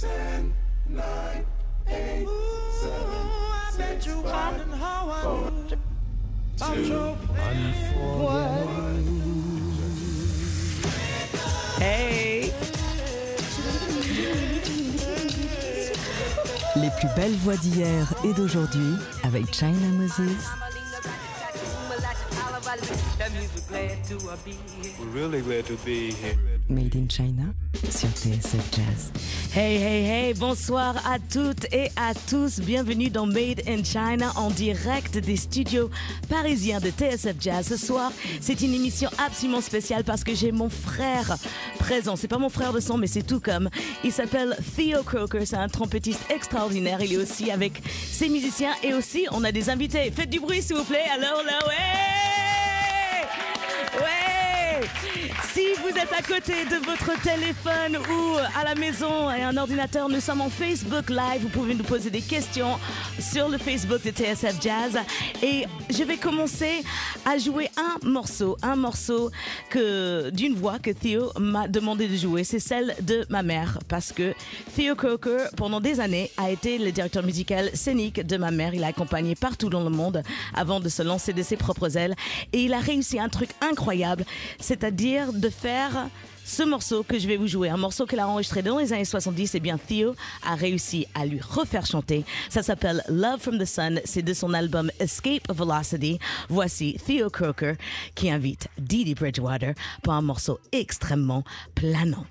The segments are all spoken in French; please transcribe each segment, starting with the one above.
Ten, nine, eight, seven, six, five, four, two, Hey. Les plus belles voix d'hier et d'aujourd'hui avec China Moses. We're really glad to be here. Made in China sur TSF Jazz. Hey, hey, hey, bonsoir à toutes et à tous. Bienvenue dans Made in China en direct des studios parisiens de TSF Jazz. Ce soir, c'est une émission absolument spéciale parce que j'ai mon frère présent. C'est pas mon frère de sang, mais c'est tout comme. Il s'appelle Theo Croker. C'est un trompettiste extraordinaire. Il est aussi avec ses musiciens et aussi, on a des invités. Faites du bruit, s'il vous plaît. Alors là, ouais! Vous êtes à côté de votre téléphone ou à la maison et un ordinateur, nous sommes en Facebook Live. Vous pouvez nous poser des questions sur le Facebook de TSF Jazz. Et je vais commencer à jouer un morceau, un morceau que d'une voix que Theo m'a demandé de jouer. C'est celle de ma mère parce que Theo Coker, pendant des années, a été le directeur musical scénique de ma mère. Il a accompagné partout dans le monde avant de se lancer de ses propres ailes. Et il a réussi un truc incroyable, c'est-à-dire de faire ce morceau que je vais vous jouer, un morceau qu'il a enregistré dans les années 70, et bien Theo a réussi à lui refaire chanter. Ça s'appelle Love from the Sun, c'est de son album Escape Velocity. Voici Theo Croker qui invite Didi Bridgewater pour un morceau extrêmement planant.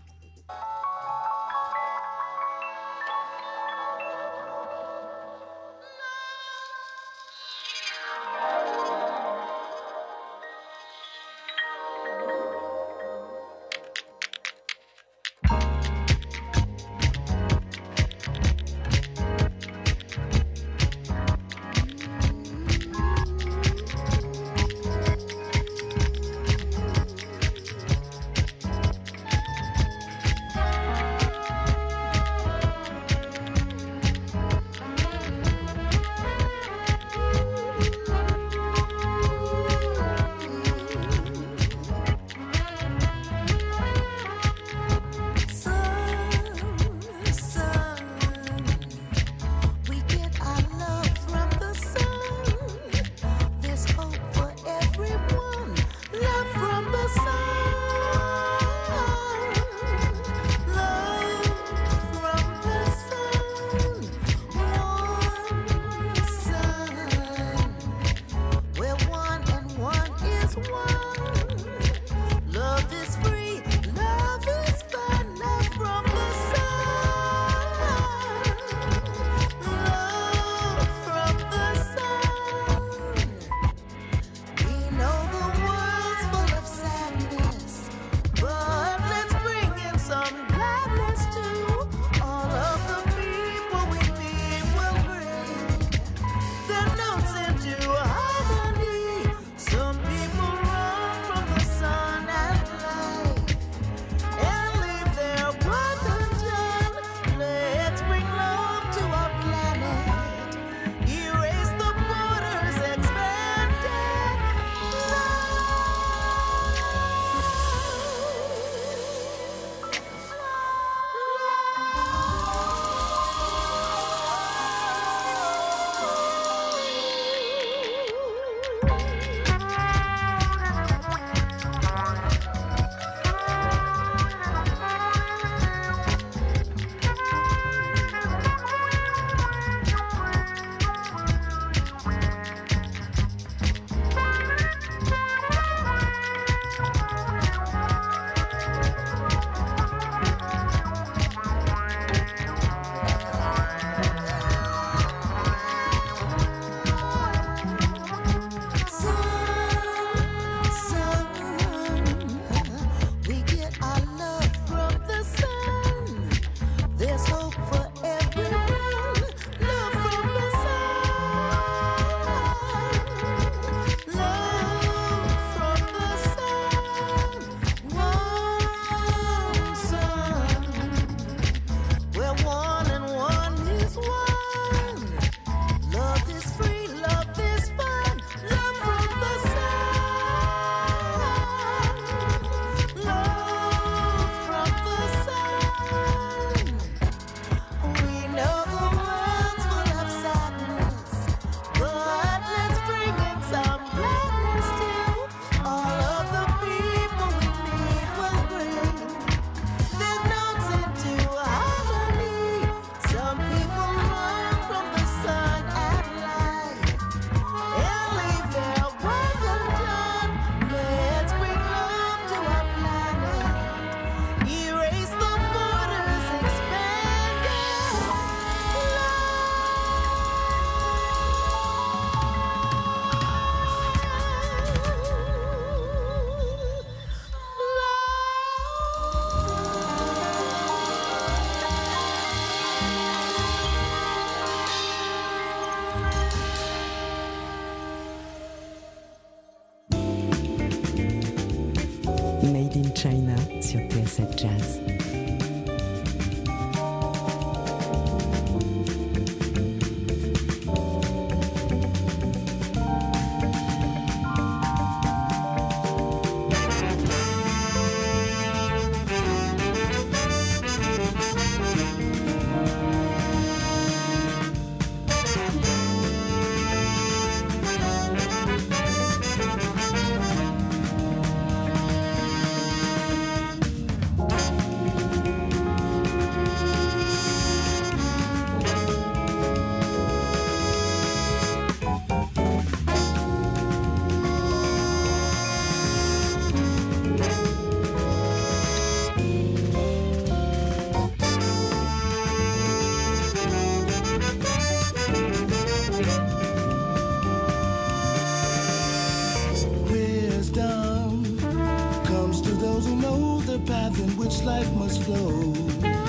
which life must flow.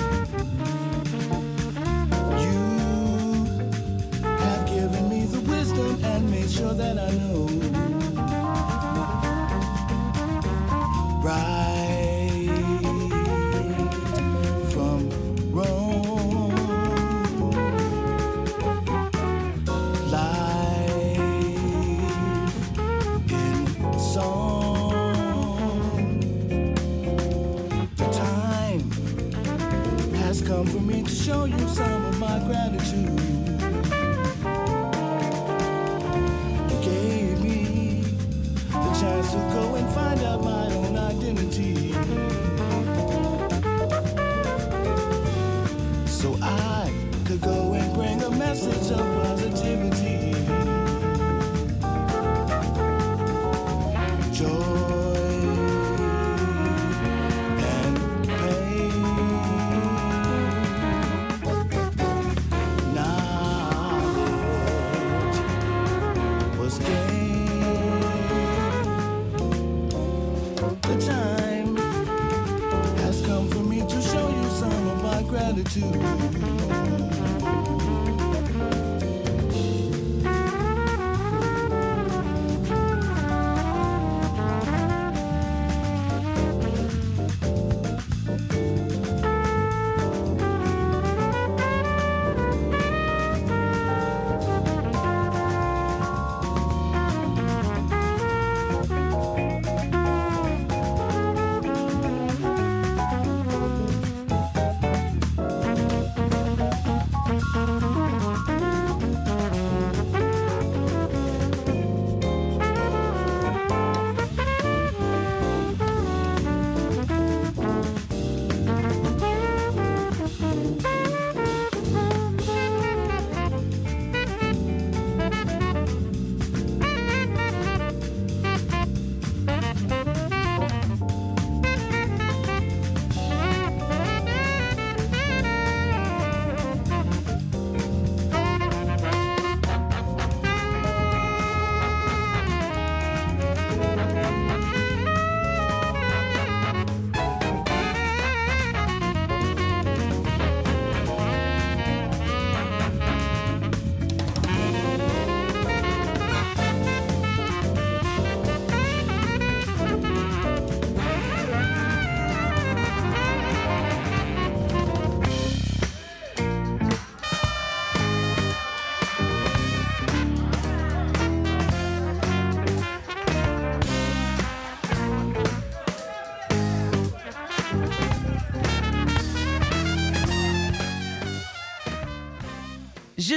too.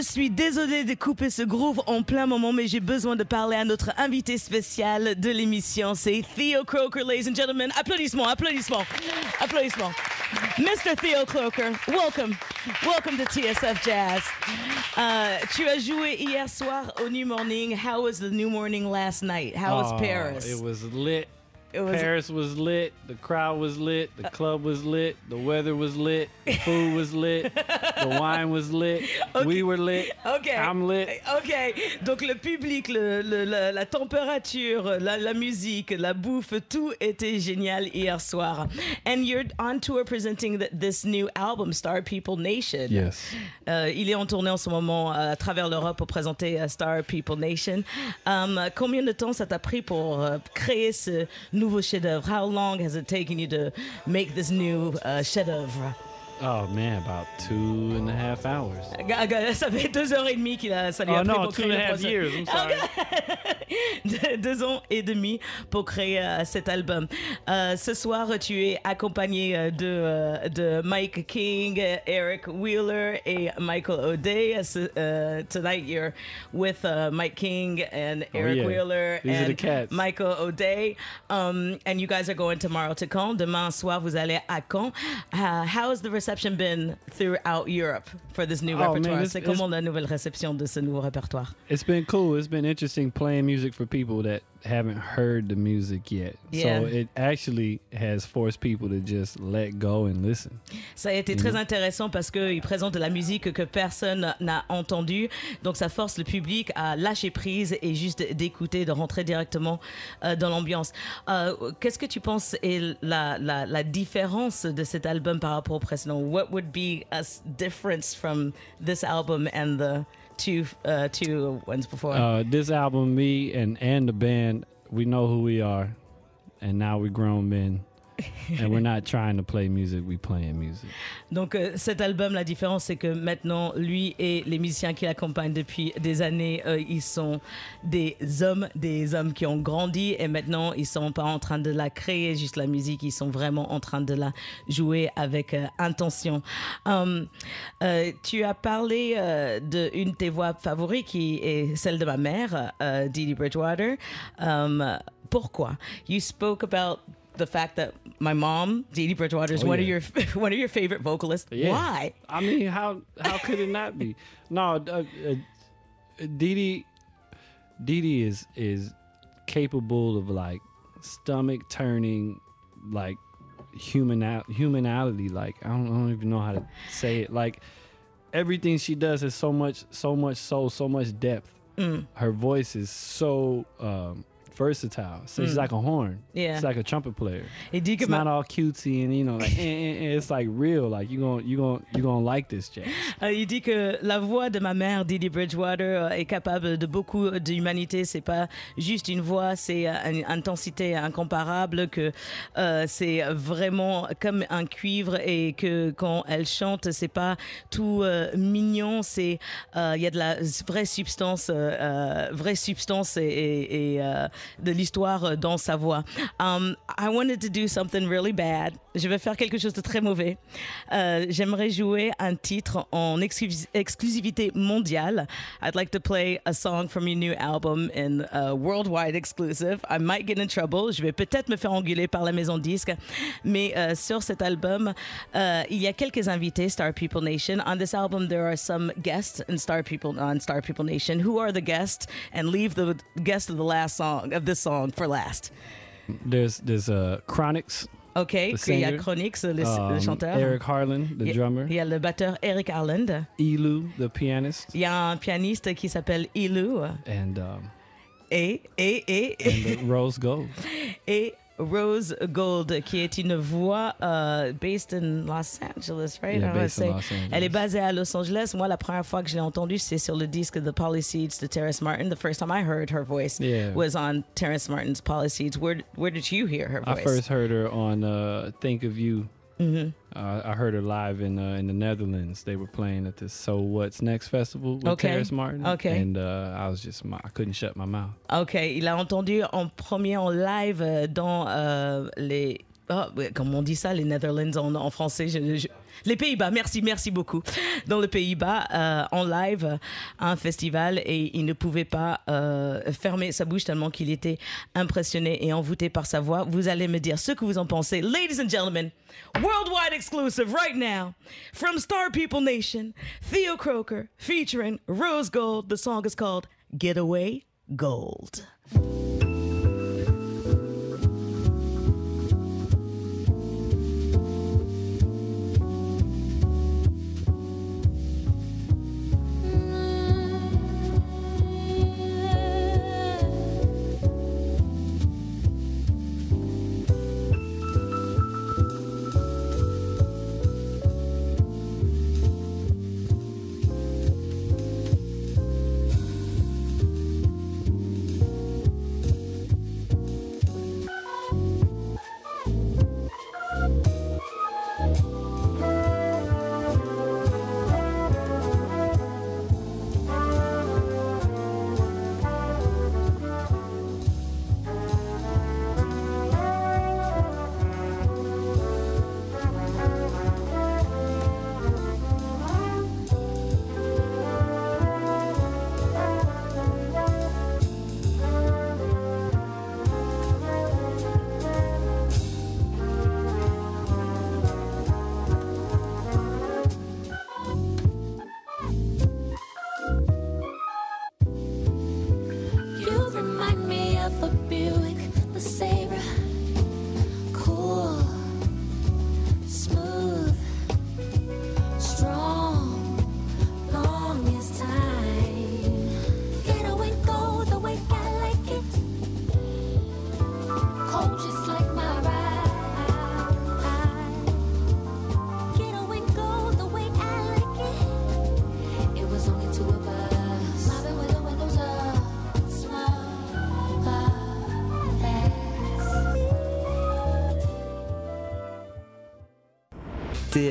Je suis désolée de couper ce groove en plein moment, mais j'ai besoin de parler à notre invité spécial de l'émission. C'est Theo Croker, ladies and gentlemen. Applaudissements, applaudissements, applaudissements. Mr. Theo Croker, welcome. Welcome to TSF Jazz. Euh, tu as joué hier soir au New Morning. How was the New Morning last night? How was Oh, Paris? It was lit. It was- Paris was lit. The crowd was lit. The club was lit. The weather was lit. The food was lit. the wine was lit. We were lit. Ok. I'm lit. Ok. Donc le public, le, le- la, la température, la, la musique, la bouffe, tout était génial hier soir. And you're on tour presenting th- this new album, Star People Nation. Yes. Euh, il est en tournée en ce moment euh, à travers l'Europe pour présenter euh, Star People Nation. Um, combien de temps ça t'a pris pour euh, créer ce nouveau chef-d'œuvre? How long has it taken you to make this new uh, chef-d'œuvre? Oh man, about two and a half hours. Ça fait deux heures et demie qu'il a, ça lui a Oh pris no, pour two créer and a le half projet. years. I'm sorry. De- deux ans et demi pour créer euh, cet album. Euh, ce soir, tu es accompagné euh, de, de Mike King, Eric Wheeler et Michael O'Day. Uh, uh, tonight, you're with uh, Mike King and Oh, Eric yeah. Wheeler These are the and cats. Michael O'Day. Um, and you guys are going tomorrow to Caen. Demain soir, vous allez à Caen. Uh, how has the reception been throughout Europe for this new Oh, man, it's- C'est comment la nouvelle réception de ce nouveau répertoire? It's been cool. It's been interesting playing music for people that haven't heard the music yet. Yeah. So it actually has forced people to just let go and listen. Ça a été très intéressant parce qu'il présente de la musique que personne n'a entendue. Donc ça force le public à lâcher prise et juste d'écouter, de rentrer directement euh, dans l'ambiance. Euh, Qu'est-ce que tu penses est la, la, la différence de cet album par rapport au précédent? What would be a difference from this album and the two, uh, two ones before? Uh, this album, me and and the band, we know who we are, and now we grown men. and we're not trying to play music, we playing music. Donc euh, cet album, la différence, c'est que maintenant, lui et les musiciens qui l'accompagnent depuis des années, euh, ils sont des hommes, des hommes qui ont grandi et maintenant, ils sont pas en train de la créer, juste la musique, ils sont vraiment en train de la jouer avec euh, intention. Um, euh, tu as parlé euh, d'une de tes voix favorites qui est celle de ma mère, Dee Bridgewater. Um, pourquoi? You spoke about the fact that my mom, Dee Dee Bridgewater, is Oh, one yeah. of your one of your favorite vocalists. Yeah. Why? I mean, how how could it not be? No, uh, uh, Dee Dee, Dee Dee is is capable of like stomach turning, like human out humanality. Like I don't, I don't even know how to say it. Like everything she does has so much, so much soul, so much depth. Mm. Her voice is so um, versatile. So she's like a horn. Mm. Yeah. It's like a trumpet player. It's not all cutesy and you know like eh, eh, eh, it's like real. Like you going you going you gonna like this jazz. Euh, il dit que la voix de ma mère, Didi Bridgewater, euh, est capable de beaucoup d'humanité. C'est pas juste une voix, c'est euh, une intensité incomparable. Que euh, c'est vraiment comme un cuivre et que quand elle chante, c'est pas tout euh, mignon. C'est euh, il y a de la vraie substance, vraie substance et, et, et, de l'histoire dans sa voix. Um, I wanted to do something really bad. Je vais faire quelque chose de très mauvais. Euh, J'aimerais jouer un titre en exclus- exclusivité mondiale. I'd like to play a song from your new album in uh, worldwide exclusive. I might get in trouble. Je vais peut-être me faire engueuler par la maison disque. Mais euh, sur cet album, euh, il y a quelques invités, Star People Nation. On this album, there are some guests in Star People on Star People Nation. Who are the guests? And leave the guest of the last song of this song for last. There's there's uh Chronics, OK, il y a Chronix, le, le um, chanteur. Eric Harlan, the Il drummer, Il y a le batteur Eric Harland. Elu, the pianist, Il y a un pianiste qui s'appelle Ilu. and um, Et, et, et, and the Rose Gold. et Rose Gold, qui est une voix euh, based in Los Angeles, right? Yeah, based in say. Los Angeles. Elle est basée à Los Angeles. Moi, la première fois que je l'ai entendue, c'est sur le disque The Polyseeds de Terrace Martin. The first time I heard her voice Yeah. was on Terrace Martin's Polyseeds. Where, where did you hear her voice? I first heard her on uh, Think of You. Mm-hmm. Uh, I heard her live in uh, in the Netherlands. They were playing at this So What's Next festival with Okay. Terrace Martin. Okay. And uh, I was just I couldn't shut my mouth. Ok, il a entendu en premier en live euh, dans euh, les. Ah, comment on dit ça, les Netherlands en, en français je- Les Pays-Bas, merci, merci beaucoup. Dans les Pays-Bas, euh, en live, à un festival, et il ne pouvait pas euh, fermer sa bouche tellement qu'il était impressionné et envoûté par sa voix. Vous allez me dire ce que vous en pensez. Ladies and gentlemen, worldwide exclusive right now from Star People Nation, Theo Croker featuring Rose Gold. The song is called Getaway Gold.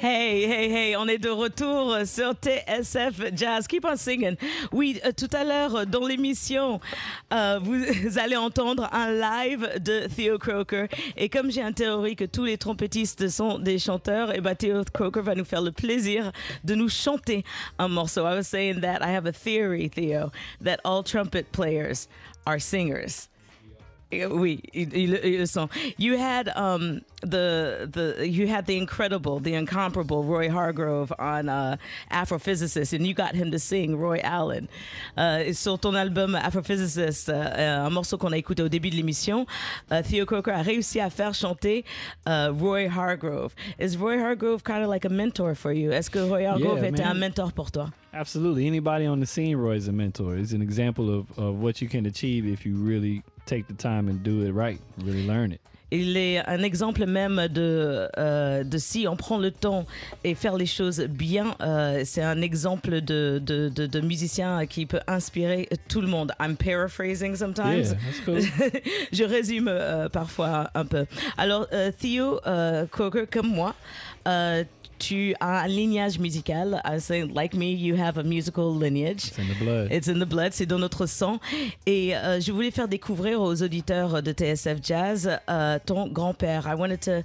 Hey, hey, hey, on est de retour sur TSF Jazz. Keep on singing. Oui, euh, tout à l'heure euh, dans l'émission, euh, vous allez entendre un live de Theo Croker. Et comme j'ai un théorie que tous les trompettistes sont des chanteurs, et ben Theo Croker va nous faire le plaisir de nous chanter un morceau. I was saying that I have a theory, Theo, that all trumpet players are singers. Oui, ils, ils- ils le. You had um, the the you had the incredible, the incomparable Roy Hargrove on uh, Afrophysicist, and you got him to sing Roy Allen. Et sur ton album Afrophysicist, euh, un morceau qu'on a écouté au début de l'émission, euh, Theo Coker a réussi à faire chanter euh, Roy Hargrove. Is Roy Hargrove kind of like a mentor for you? Est-ce que Roy Hargrove Yeah, était un mentor pour toi? Absolutely. Anybody on the scene, Roy, is a mentor. He's an example of, of what you can achieve if you really take the time and do it right, really learn it. Il est un exemple même de, euh, de si on prend le temps et faire les choses bien. euh, c'est un exemple de, de, de, de musicien qui peut inspirer tout le monde. I'm paraphrasing sometimes. Yeah, that's cool. Je résume euh, parfois un peu. Alors, Theo Coker, comme moi, tu as un lignage musical. I say, like me, you have a musical lineage. It's in the blood. It's in the blood, c'est dans notre sang. Et euh, je voulais faire découvrir aux auditeurs de TSF Jazz euh, ton grand-père. I wanted to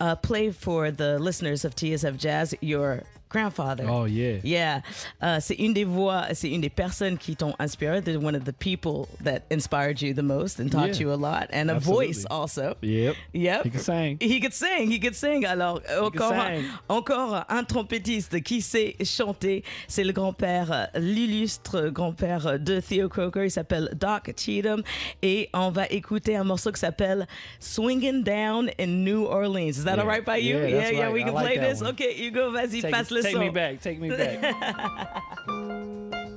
uh, play for the listeners of TSF Jazz your grandfather. oh, yeah. Yeah, Euh, c'est une des voix, c'est une des personnes qui t'ont inspiré. They're one of the people that inspired you the most and taught Yeah. you a lot, and a Absolutely. voice also. Yep. Yep. He can sing. He could sing, he could sing. Alors, encore, sing. encore un trompettiste qui sait chanter. C'est le grand-père, euh, l'illustre grand-père de Theo Croker. Il s'appelle Doc Cheatham. Et on va écouter un morceau qui s'appelle Swinging Down in New Orleans. Is that Yeah. all right by you? Yeah, yeah, that's yeah, right. we can like play this. one. Okay, you go, vas-y, Take, passe le take me back. Take me back.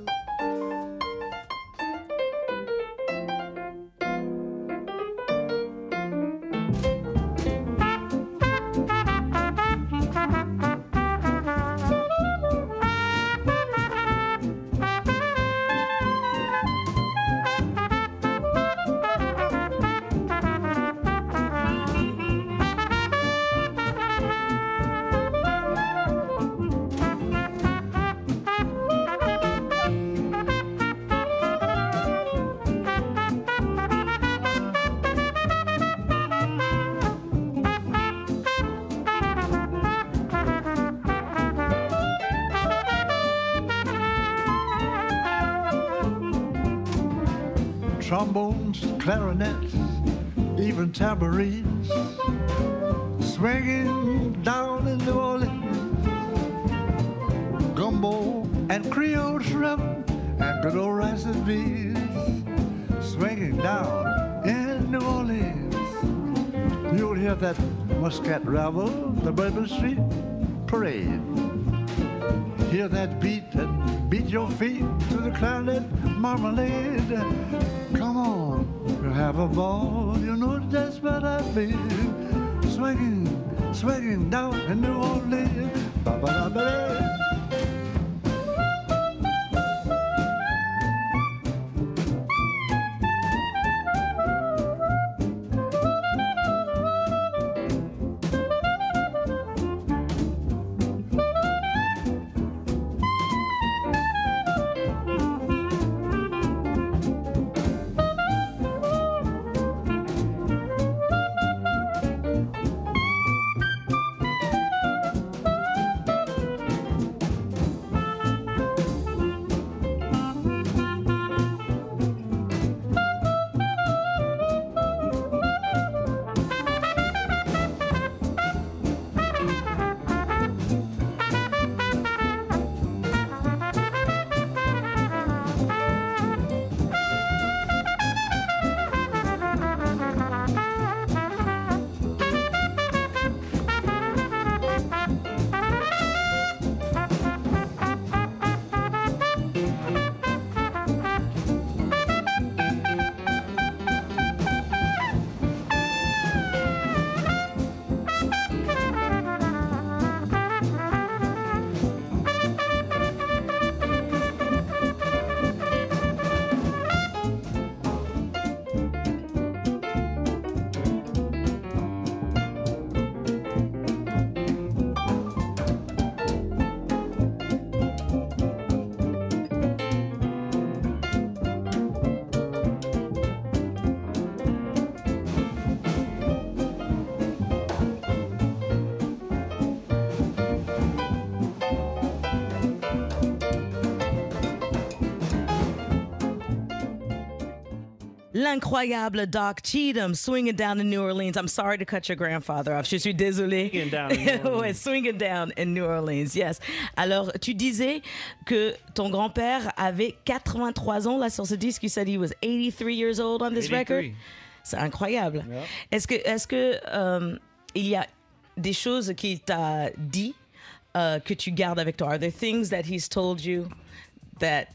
swinging down in New Orleans. Gumbo and Creole shrimp and good old beans, swinging down in New Orleans. You'll hear that Muscat Revel, the Bourbon Street Swinging, swinging down in New Orleans. Ba-ba-da-ba-da. L'incroyable Doc Cheatham, Swinging Down in New Orleans. I'm sorry to cut your grandfather off. Je suis désolée. Swinging Down in New Orleans. ouais, Swinging Down in New Orleans, yes. Alors, tu disais que ton grand-père avait 83 ans là sur ce disque. You said he was 83 years old on this 83. record. C'est incroyable. Yeah. Est-ce que, est-ce que euh, il y a des choses qu'il t'a dit euh, que tu gardes avec toi? Are there things that he's told you that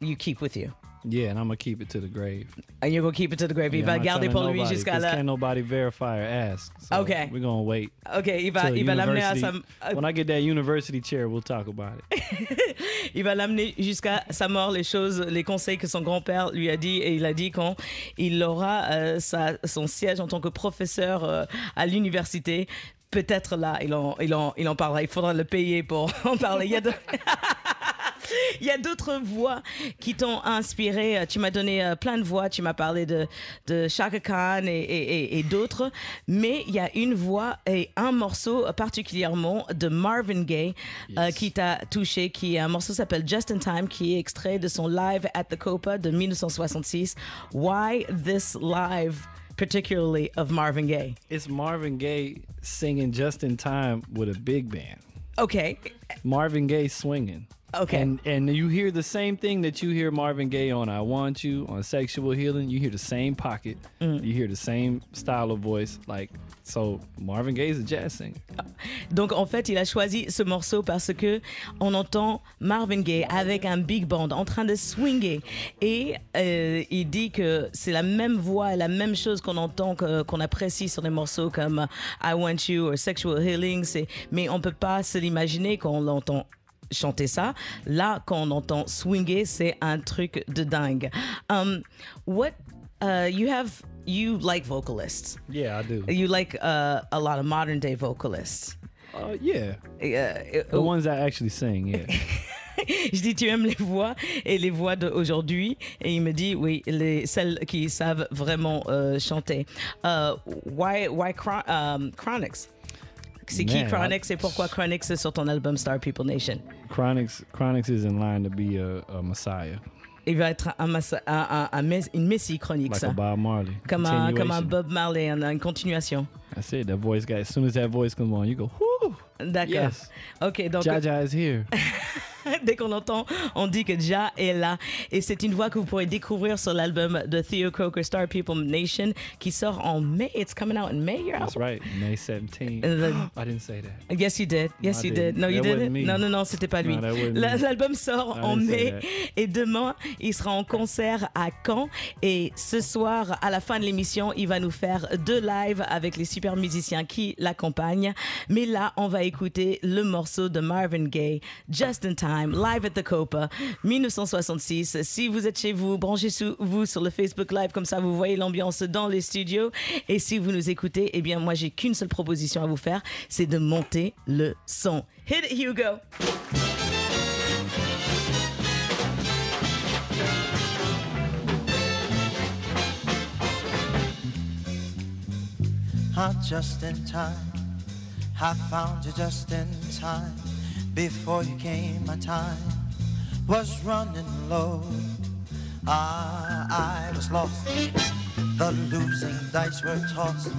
you keep with you? Yeah, and I'm gonna keep it to the grave. And you're gonna keep it to the grave. il Yeah, va I'm garder pour lui jusqu'à là. Can't nobody verify or ask. So Okay. We're gonna wait. Ok, il va, il va l'amener à sa, When I get that university chair, we'll talk about it. il va l'amener jusqu'à sa mort, les choses, les conseils que son grand-père lui a dit. Et il a dit quand il aura euh, sa- son siège en tant que professeur euh, à l'université, peut-être là, il en, il, en, il en parlera. Il faudra le payer pour en parler. Il y a de- Il y a d'autres voix qui t'ont inspiré. Tu m'as donné euh, plein de voix. Tu m'as parlé de, de Chaka Khan et, et- et- et d'autres. Mais il y a une voix et un morceau particulièrement de Marvin Gaye euh, qui t'a touché, qui un morceau s'appelle Just in Time, qui est extrait de son live at the Copa de 1966. Why this live, particularly of Marvin Gaye? It's Marvin Gaye singing just in time with a big band. Okay. Marvin Gaye swinging. Okay. And and you hear the same thing that you hear Marvin Gaye on I Want You, on Sexual Healing. You hear the same pocket. Mm. You hear the same style of voice. Like so Marvin Gaye's a jazz singer. Donc en fait, il a choisi ce morceau parce que on entend Marvin Gaye avec un big band en train de swinger et euh, il dit que c'est la même voix, la même chose qu'on entend qu'on apprécie sur des morceaux comme I Want You ou Sexual Healing, c'est mais on peut pas se l'imaginer quand on l'entend chanter ça. Là, quand on entend swinger, c'est un truc de dingue. Um, what uh, you have, you like vocalists. Yeah, I do. You like uh, a lot of modern day vocalists. Uh, yeah. Euh, The ones that actually sing, yeah. je dis tu aimes les voix et les voix d'aujourd'hui et il me dit oui les celles qui savent vraiment euh, chanter. Euh, why why Chron- um, Chronix? C'est qui Man, Chronix et pourquoi Chronix est sur ton album Star People Nation? Chronix Chronix is in line to be a, a messiah. Il va être un, massa- un- un- un une messie chronique, Like ça. a Bob Marley. Comme un, comme un Continuation. Bob Marley, un- une continuation. That's it. That voice got as soon as that voice comes on, you go, whoo! D'accord. Yes. Ok, donc Jaja is here. Dès qu'on entend, on dit que Ja est là. Et c'est une voix que vous pourrez découvrir sur l'album de Theo Croker, Star People Nation, qui sort en mai. It's coming out in May, your That's album? right. May 17th. Uh, the- I didn't say that. Yes, you did. Yes, I you did. No, you didn't? me. Non, non, non, c'était pas lui. No. L'album sort en mai et demain, il sera en concert à Caen. Et ce soir, à la fin de l'émission, il va nous faire deux lives avec les super musiciens qui l'accompagnent. Mais là, on va écouter le morceau de Marvin Gaye, Just in Time, live at the Copa, 1966. Si vous êtes chez vous, branchez-vous sur le Facebook Live, comme ça vous voyez l'ambiance dans les studios. Et si vous nous écoutez, eh bien, moi, j'ai qu'une seule proposition à vous faire, c'est de monter le son. Hit it, Hugo! Ah, just in time. I found you just in time. Before you came, my time was running low. Ah, I was lost. The losing dice were tossed.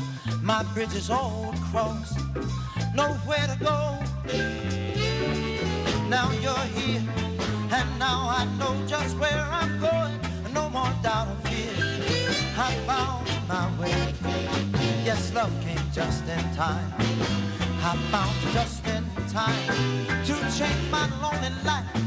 My bridges all crossed. Nowhere to go. Now you're here, and now I know just where I'm going. No more doubt or fear. I found my way. Yes, love came just in time. I found just in time to change my lonely life.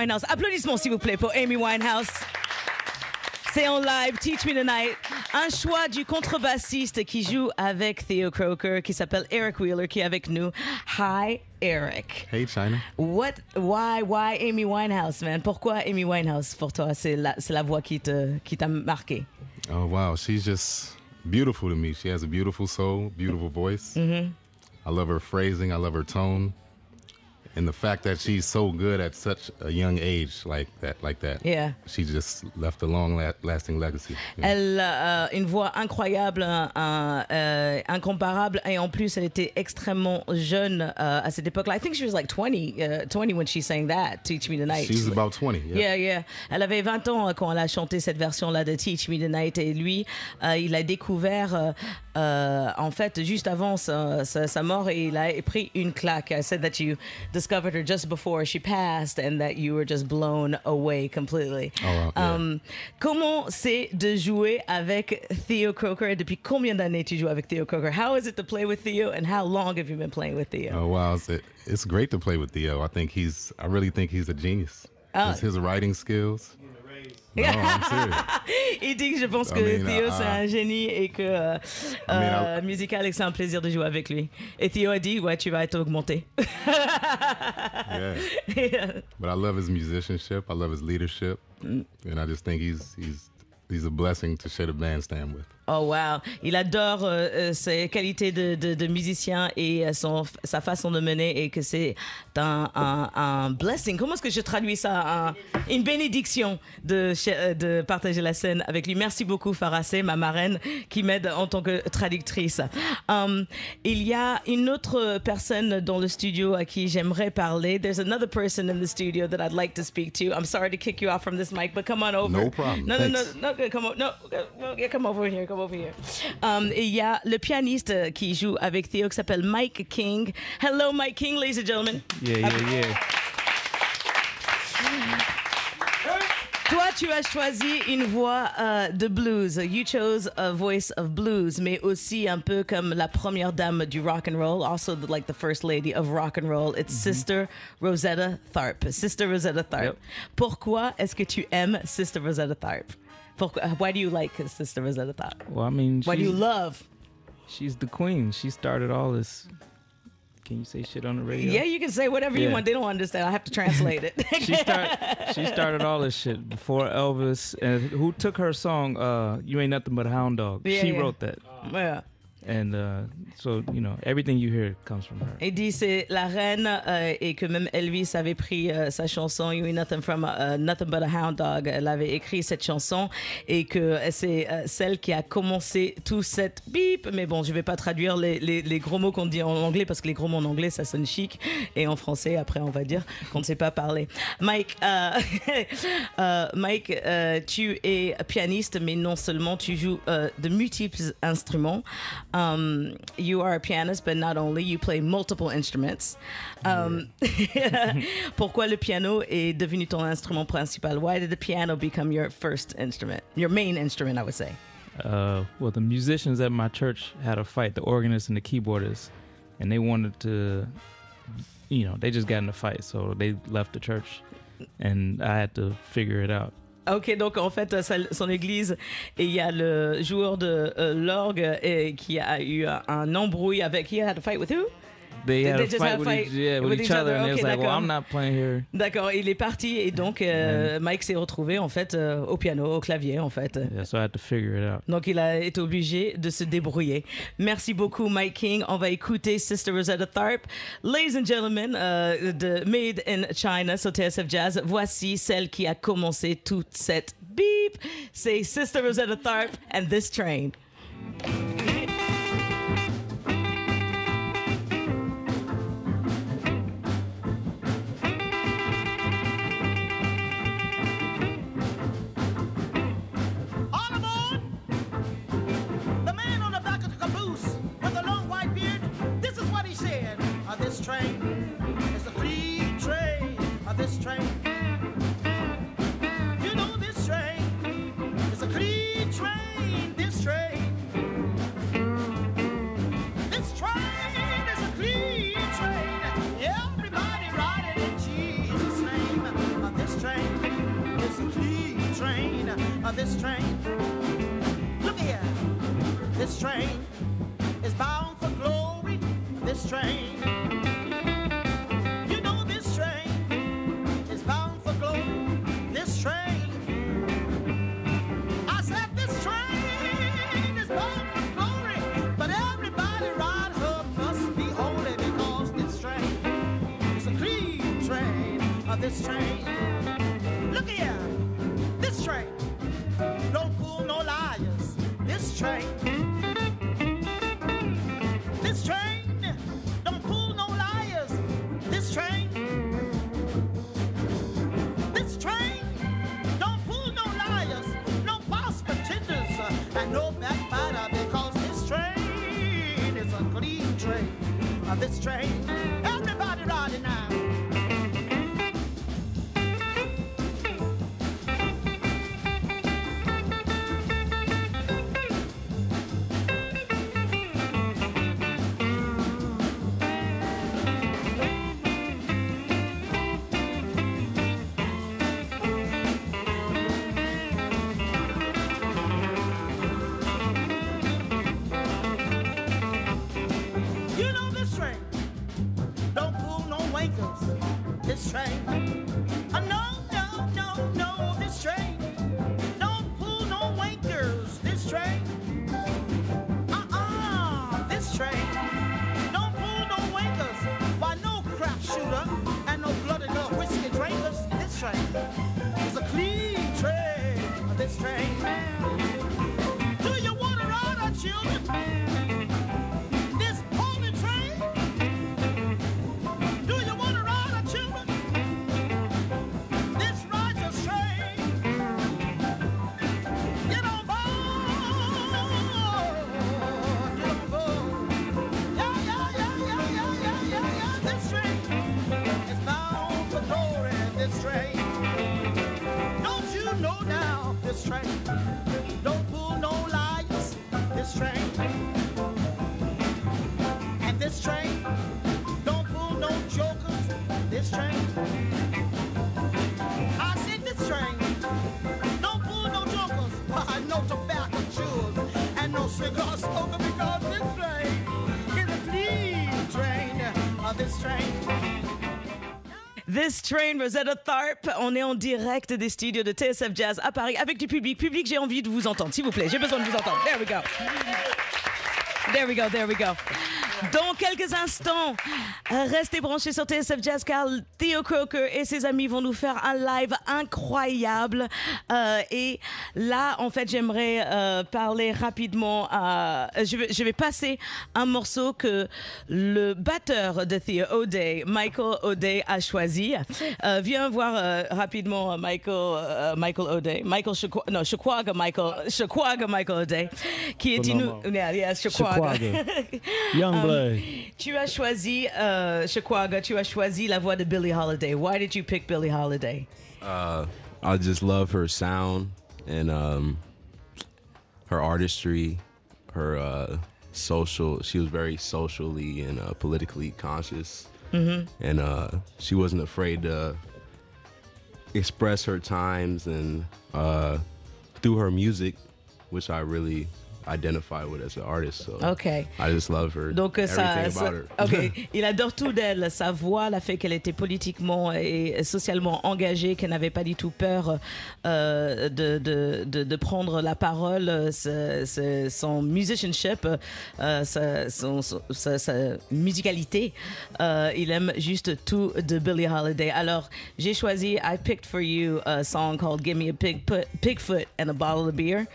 Winehouse. Applaudissements s'il vous plaît pour Amy Winehouse. C'est en live, Teach Me Tonight. Un choix du contrebassiste qui joue avec Theo Croker, qui s'appelle Eric Wheeler, qui est avec nous. Hi, Eric. Hey, China. What, why, why Amy Winehouse, man? Pourquoi Amy Winehouse pour toi? C'est la, c'est la voix qui te, qui t'a marqué. Oh wow, she's just beautiful to me. She has a beautiful soul, beautiful voice. Mm-hmm. I love her phrasing. I love her tone, and the fact that she's so good at such a young age, like that, like that. Yeah. She just left a long-lasting legacy. you know. Elle a une voix incroyable, un- euh, incomparable, et en plus, elle était extrêmement jeune euh, à cette époque-là. I think she was like 20, uh, 20 when she sang that, Teach Me Tonight. She's about 20. Yeah, Yeah. yeah. Elle avait 20 ans euh, quand elle a chanté cette version-là de Teach Me Tonight et lui, euh, il a découvert euh, euh, en fait juste avant sa, sa- sa mort et il a pris une claque. I said that you discovered her just before she passed and that you were just blown away completely. Oh, wow, yeah. Um, comment c'est de jouer avec Theo Croker et depuis combien d'années tu joues avec Theo Croker? How is it to play with Theo and how long have you been playing with Theo? Oh wow, it's, it's great to play with Theo. I think he's. I really think he's a genius. Oh. His, his writing skills. Il dit que je pense I que mean, Théo uh, c'est un génie et que euh, I mean, euh, I- musical et que c'est un plaisir de jouer avec lui. Et Théo a dit ouais tu vas être augmenté. Yeah. But I love his musicianship. I love his leadership, Mm. and I just think he's he's he's a blessing to share the bandstand with. Oh wow, il adore euh, euh, ses qualités de, de- de musicien et euh, son, sa façon de mener et que c'est un, un, un blessing. Comment est-ce que je traduis ça? Un- Une bénédiction de, de partager la scène avec lui. Merci beaucoup Farah, c'est ma marraine qui m'aide en tant que traductrice. Um, il y a une autre personne dans le studio à qui j'aimerais parler. There's another person in the studio that I'd like to speak to. I'm sorry to kick you off from this mic, but come on over. No problem. No, no, no, no, come on, no, come over here, come over here. Um, il y a le pianiste qui joue avec Theo qui s'appelle Mike King. Hello, Mike King, ladies and gentlemen. Yeah, yeah, yeah. Toi, tu as choisi une voix euh, de blues. You chose a voice of blues, mais aussi un peu comme la première dame du rock and roll, also the, like the first lady of rock and roll. It's Sister Rosetta Tharpe. Sister Rosetta Tharpe. Yep. Pourquoi est-ce que tu aimes Sister Rosetta Tharpe? Pourquoi, why do you like his Sister Rosetta Tharpe? Well, I mean, Why do you love? she's the queen. She started all this. Can you say shit on the radio? Yeah, you can say whatever you want. They don't understand. I have to translate it. she start, she started all this shit before Elvis. And who took her song? Uh, "You Ain't Nothing But a Hound Dog." Yeah, she yeah. wrote that. Yeah. And uh, so you know everything you hear comes from her. Dit c'est la reine euh, et que même Elvis avait pris euh, sa chanson You Ain't Nothing from a, Nothing But a Hound Dog. Elle avait écrit cette chanson et que c'est euh, celle qui a commencé tout cette bip. Mais bon, je vais pas traduire les, les- gros mots qu'on dit en anglais parce que les gros mots en anglais ça sonne chic et en français après on va dire qu'on ne sait pas parler. Mike, euh, euh, Mike, euh, tu es pianiste mais non seulement tu joues euh, de multiples instruments. Um, you are a pianist, but not only, you play multiple instruments. Um, pourquoi le piano est devenu ton instrument principal? Why did the piano become your first instrument? Your main instrument, I would say. Uh, well, the musicians at my church had a fight, the organist and the keyboardist, and they wanted to, you know, they just got in a fight, so they left the church, and I had to figure it out. Ok, donc en fait, euh, son église, et il y a le joueur de euh, l'orgue qui a eu un, un embrouille avec. He had a fight with who? They had they a just fight had a with, fight each, yeah, with, with each, other, other. and they was Okay, like, "Well, d'accord. I'm not playing here." D'accord, il est parti et donc euh, Mike s'est retrouvé en fait euh, au piano, au clavier en fait. Yeah, so I had to figure it out. Donc il a été obligé de se débrouiller. Merci beaucoup Mike King. On va écouter Sister Rosetta Tharpe. Ladies and gentlemen, euh, de Made in China sur TSF Jazz, voici celle qui a commencé toute cette beep. C'est Sister Rosetta Tharpe and This Train. Train, Rosetta Tharpe. On est en direct des studios de TSF Jazz à Paris avec du public. Public, j'ai envie de vous entendre, s'il vous plaît. J'ai besoin de vous entendre. There we go. There we go, there we go. Dans quelques instants, restez branchés sur TSF Jazz car Theo Croker et ses amis vont nous faire un live incroyable. Euh, et là, en fait, j'aimerais euh, parler rapidement. à- je, vais, je vais passer un morceau que le batteur de Theo O'Day, Michael O'Day, a choisi. Euh, viens voir euh, rapidement euh, Michael, euh, Michael O'Day. Michael non, Shakwaga Michael, Shakwaga Michael O'Day, qui est inu- nom. Yeah. Young Um, tu as choisi, euh, Shakwaga, tu as choisi la voix de Billie Holiday. Why did you pick Billie Holiday? Uh, I just love her sound and um, her artistry, her uh, social. She was very socially and uh, politically conscious, Mhm. and uh, she wasn't afraid to express her times and uh, through her music, which I really identify with as an artist. So Okay. I just love her. Donc ça, everything ça- about her. ok, il adore tout d'elle, sa voix, le fait qu'elle était politiquement et socialement engagée, qu'elle n'avait pas du tout peur euh, de, de, de, de prendre la parole, ce- ce- son musicianship, euh, sa, son- son- sa- sa musicalité, euh, il aime juste tout de Billie Holiday. Alors j'ai choisi, I picked for you a song called "Give Me a Pig Pigfoot and a Bottle of Beer".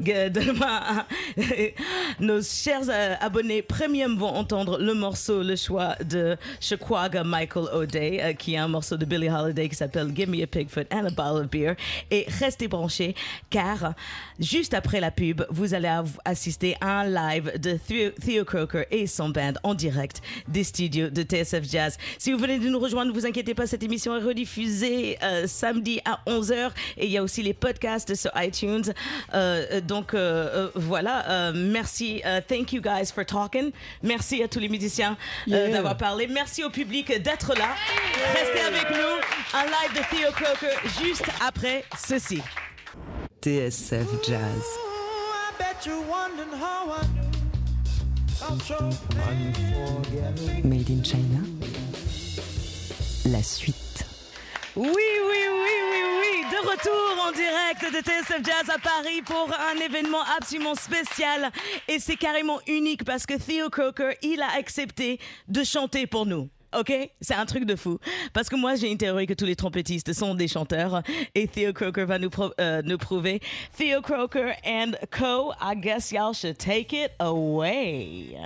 Demain, nos chers euh, abonnés premium vont entendre le morceau, le choix de Shakwaga Michael O'Day, euh, qui est un morceau de Billie Holiday qui s'appelle Give Me a Pigfoot and a Bottle of Beer. Et restez branchés, car juste après la pub, vous allez assister à un live de Theo, Croker et son band en direct des studios de TSF Jazz. Si vous venez de nous rejoindre, ne vous inquiétez pas, cette émission est rediffusée euh, samedi à 11h et il y a aussi les podcasts sur iTunes. Donc euh, voilà, euh, merci, euh, thank you guys for talking. Merci à tous les musiciens euh, Yeah. d'avoir parlé. Merci au public d'être là. Restez avec nous. Un live de Theo Croker juste après ceci. TSF Jazz. I bet you're wondering how I do. I'm so unforgettable. Made in China. La suite. Oui, oui, oui, oui, oui, de retour en direct de TSF Jazz à Paris pour un événement absolument spécial. Et c'est carrément unique parce que Theo Croker, il a accepté de chanter pour nous. Ok, c'est un truc de fou. Parce que moi, j'ai une théorie que tous les trompettistes sont des chanteurs. Et Theo Croker va nous, euh, nous prouver. Theo Croker and Co. I guess y'all should take it away.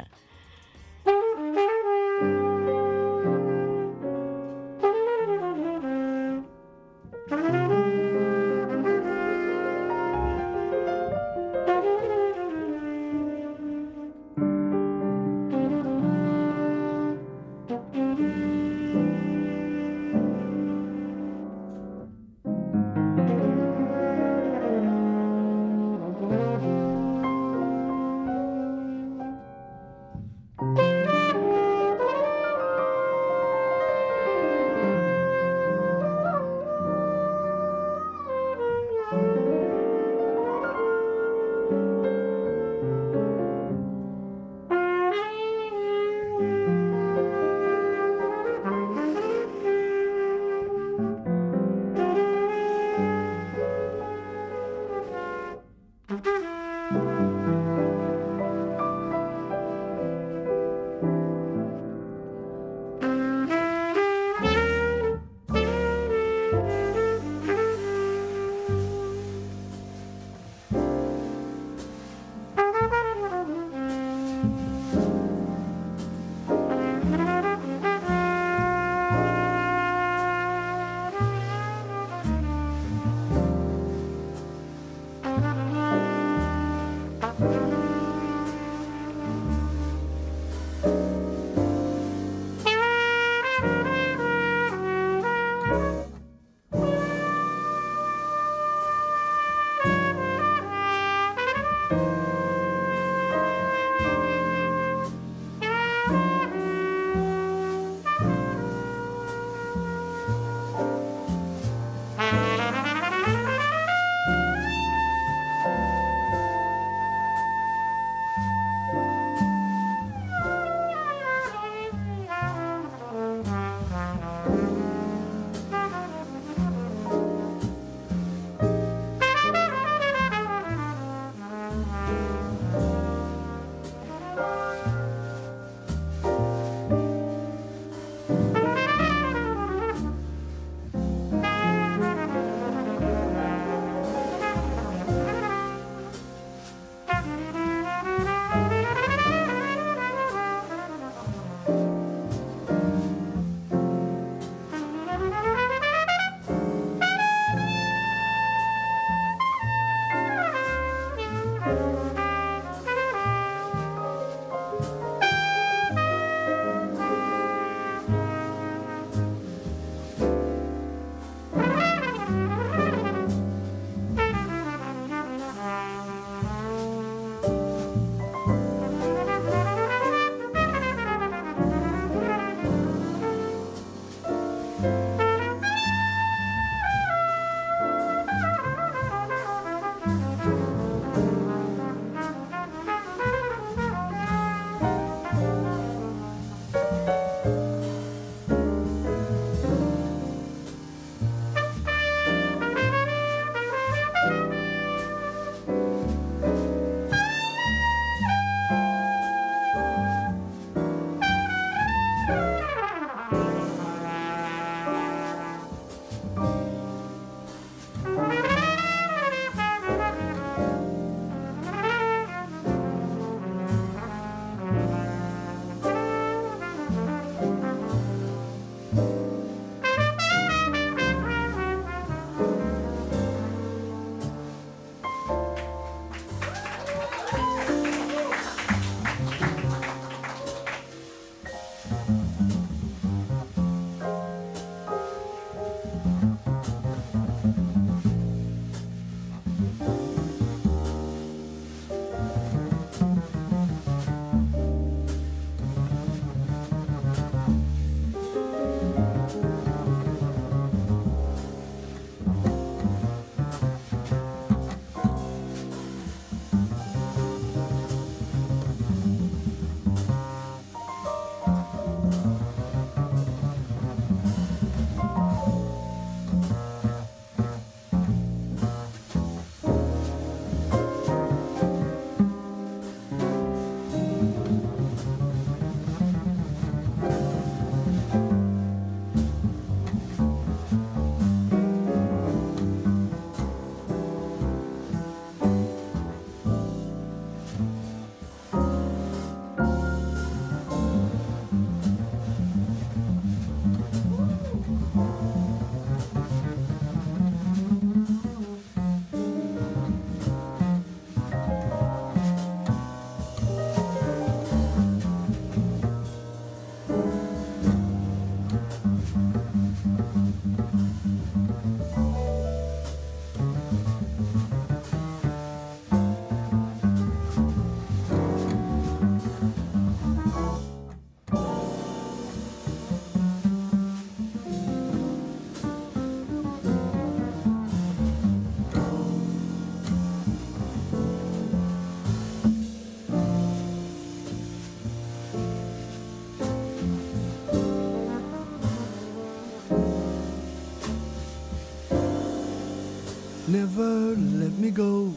Me go.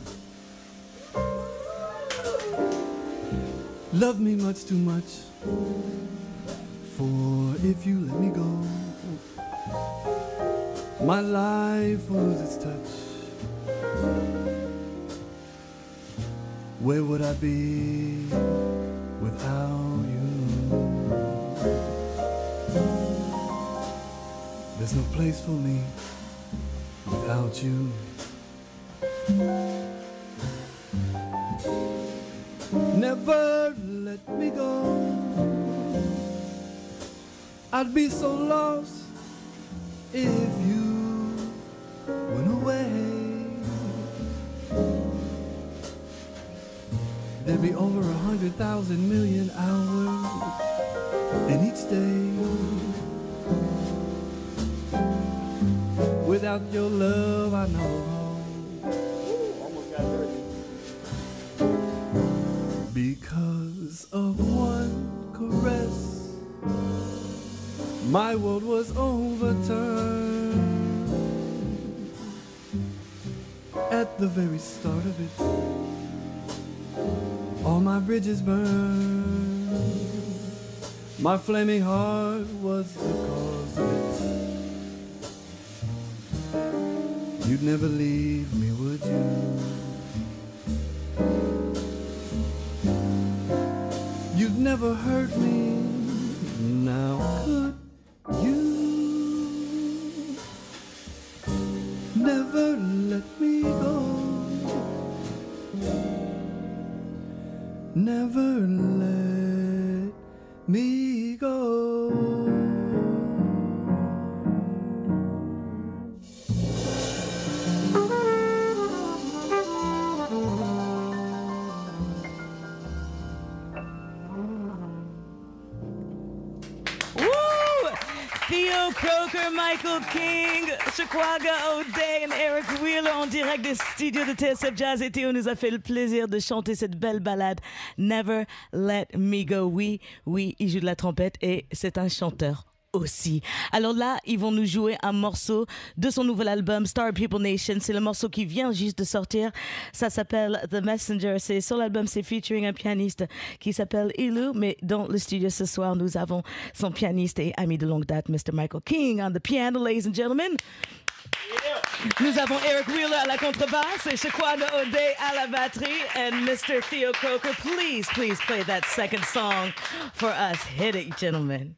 Love me much too much. For if you let me go, my life will lose its touch. Where would I be without you? There's no place for me without you. Never let me go. I'd be so lost if you went away. There'd be over a hundred thousand million hours in each day. Without your love, I know. My world was overturned. At the very start of it, all my bridges burned. My flaming heart was the cause of it. You'd never leave me, would you? You'd never hurt me. Let me go. Never let me Croker, Michael King, Chiquaga O'Day et Eric Wheeler en direct des studios de TSF Jazz. Et Theo nous a fait le plaisir de chanter cette belle balade Never Let Me Go. Oui, oui, il joue de la trompette et c'est un chanteur aussi. Alors là, ils vont nous jouer un morceau de son nouvel album Star People Nation. C'est le morceau qui vient juste de sortir. Ça s'appelle The Messenger. C'est sur l'album, c'est featuring un pianiste qui s'appelle Ilu. Mais dans le studio ce soir, nous avons son pianiste et ami de longue date, Mr. Michael King, on the piano, ladies and gentlemen. Nous avons Eric Wheeler à la contrebasse et Shaquana O'Day à la batterie. And Mr. Theo Croker, please, please play that second song for us. Hit it, gentlemen.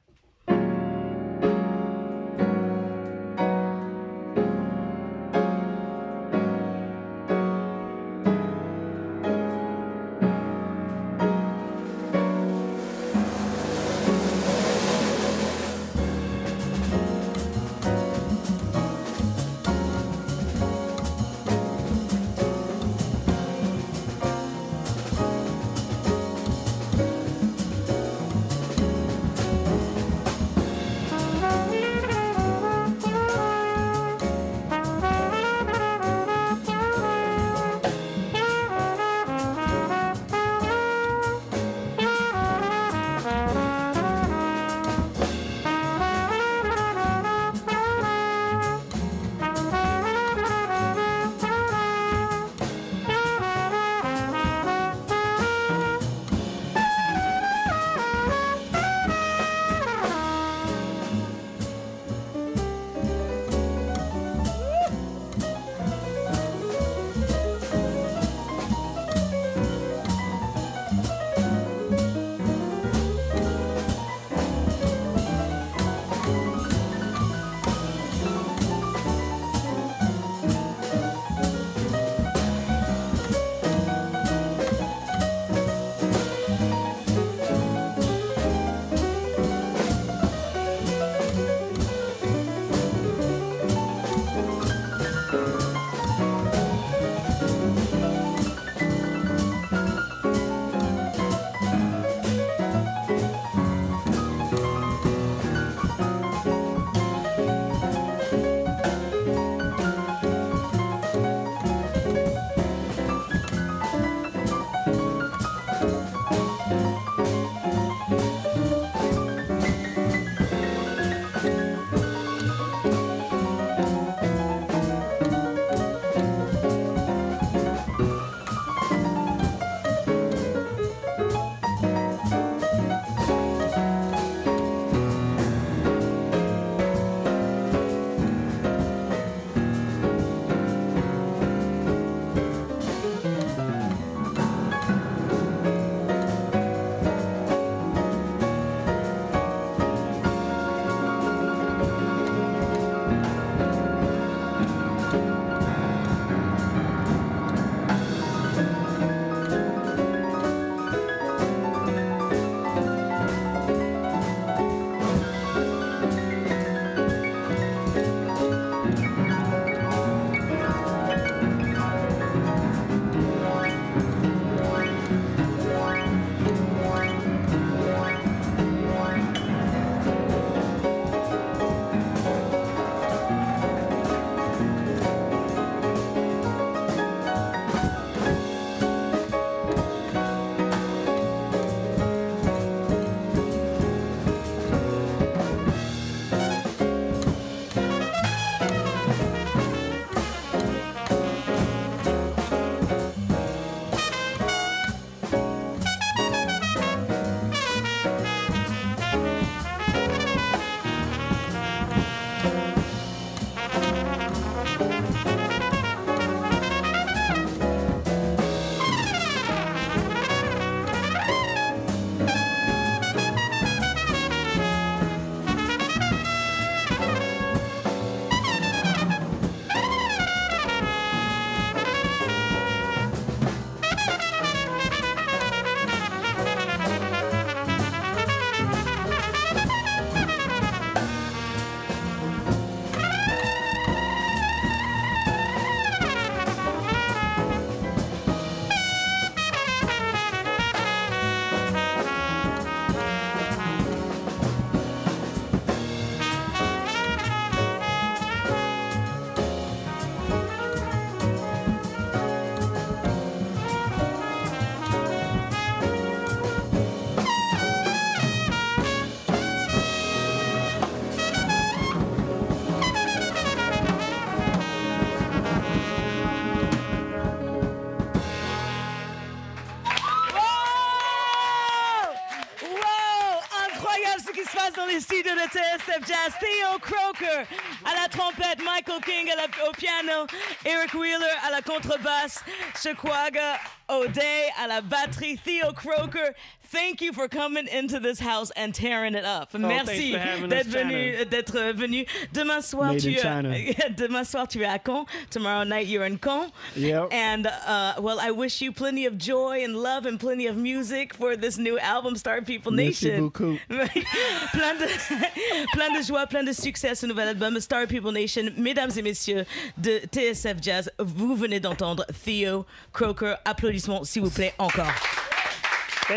TSF Jazz, Theo Croker à la trompette, Michael King au piano, Eric Wheeler à la contrebasse, Shakwaga O'Day à la batterie, Theo Croker. Thank you for coming into this house and tearing it up. Merci Oh, thanks for having us, d'être venu, d'être venu. Demain soir, Made tu China. demain soir tu es à Caen. Tomorrow night you're in Caen. Yep. And uh, well, I wish you plenty of joy and love and plenty of music for this new album, Star People Merci Nation. beaucoup. plein, de, plein de joie, plein de succès ce nouvel album, Star People Nation. Mesdames et messieurs de TSF Jazz, vous venez d'entendre Theo Croker. Applaudissements, s'il vous plaît, encore.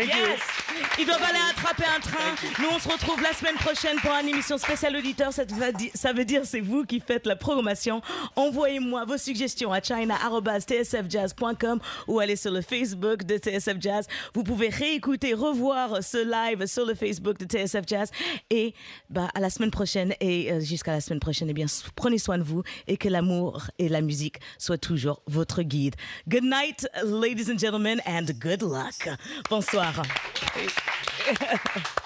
Yes! Ils doivent aller attraper un train. Nous, on se retrouve la semaine prochaine pour une émission spéciale auditeur. Ça, veut dire c'est vous qui faites la programmation. Envoyez-moi vos suggestions à china.tsfjazz.com ou allez sur le Facebook de TSF Jazz. Vous pouvez réécouter, revoir ce live sur le Facebook de TSF Jazz. Et bah, à la semaine prochaine et euh, jusqu'à la semaine prochaine, eh bien, prenez soin de vous et que l'amour et la musique soient toujours votre guide. Good night, ladies and gentlemen, and good luck. Bonsoir. Thank you.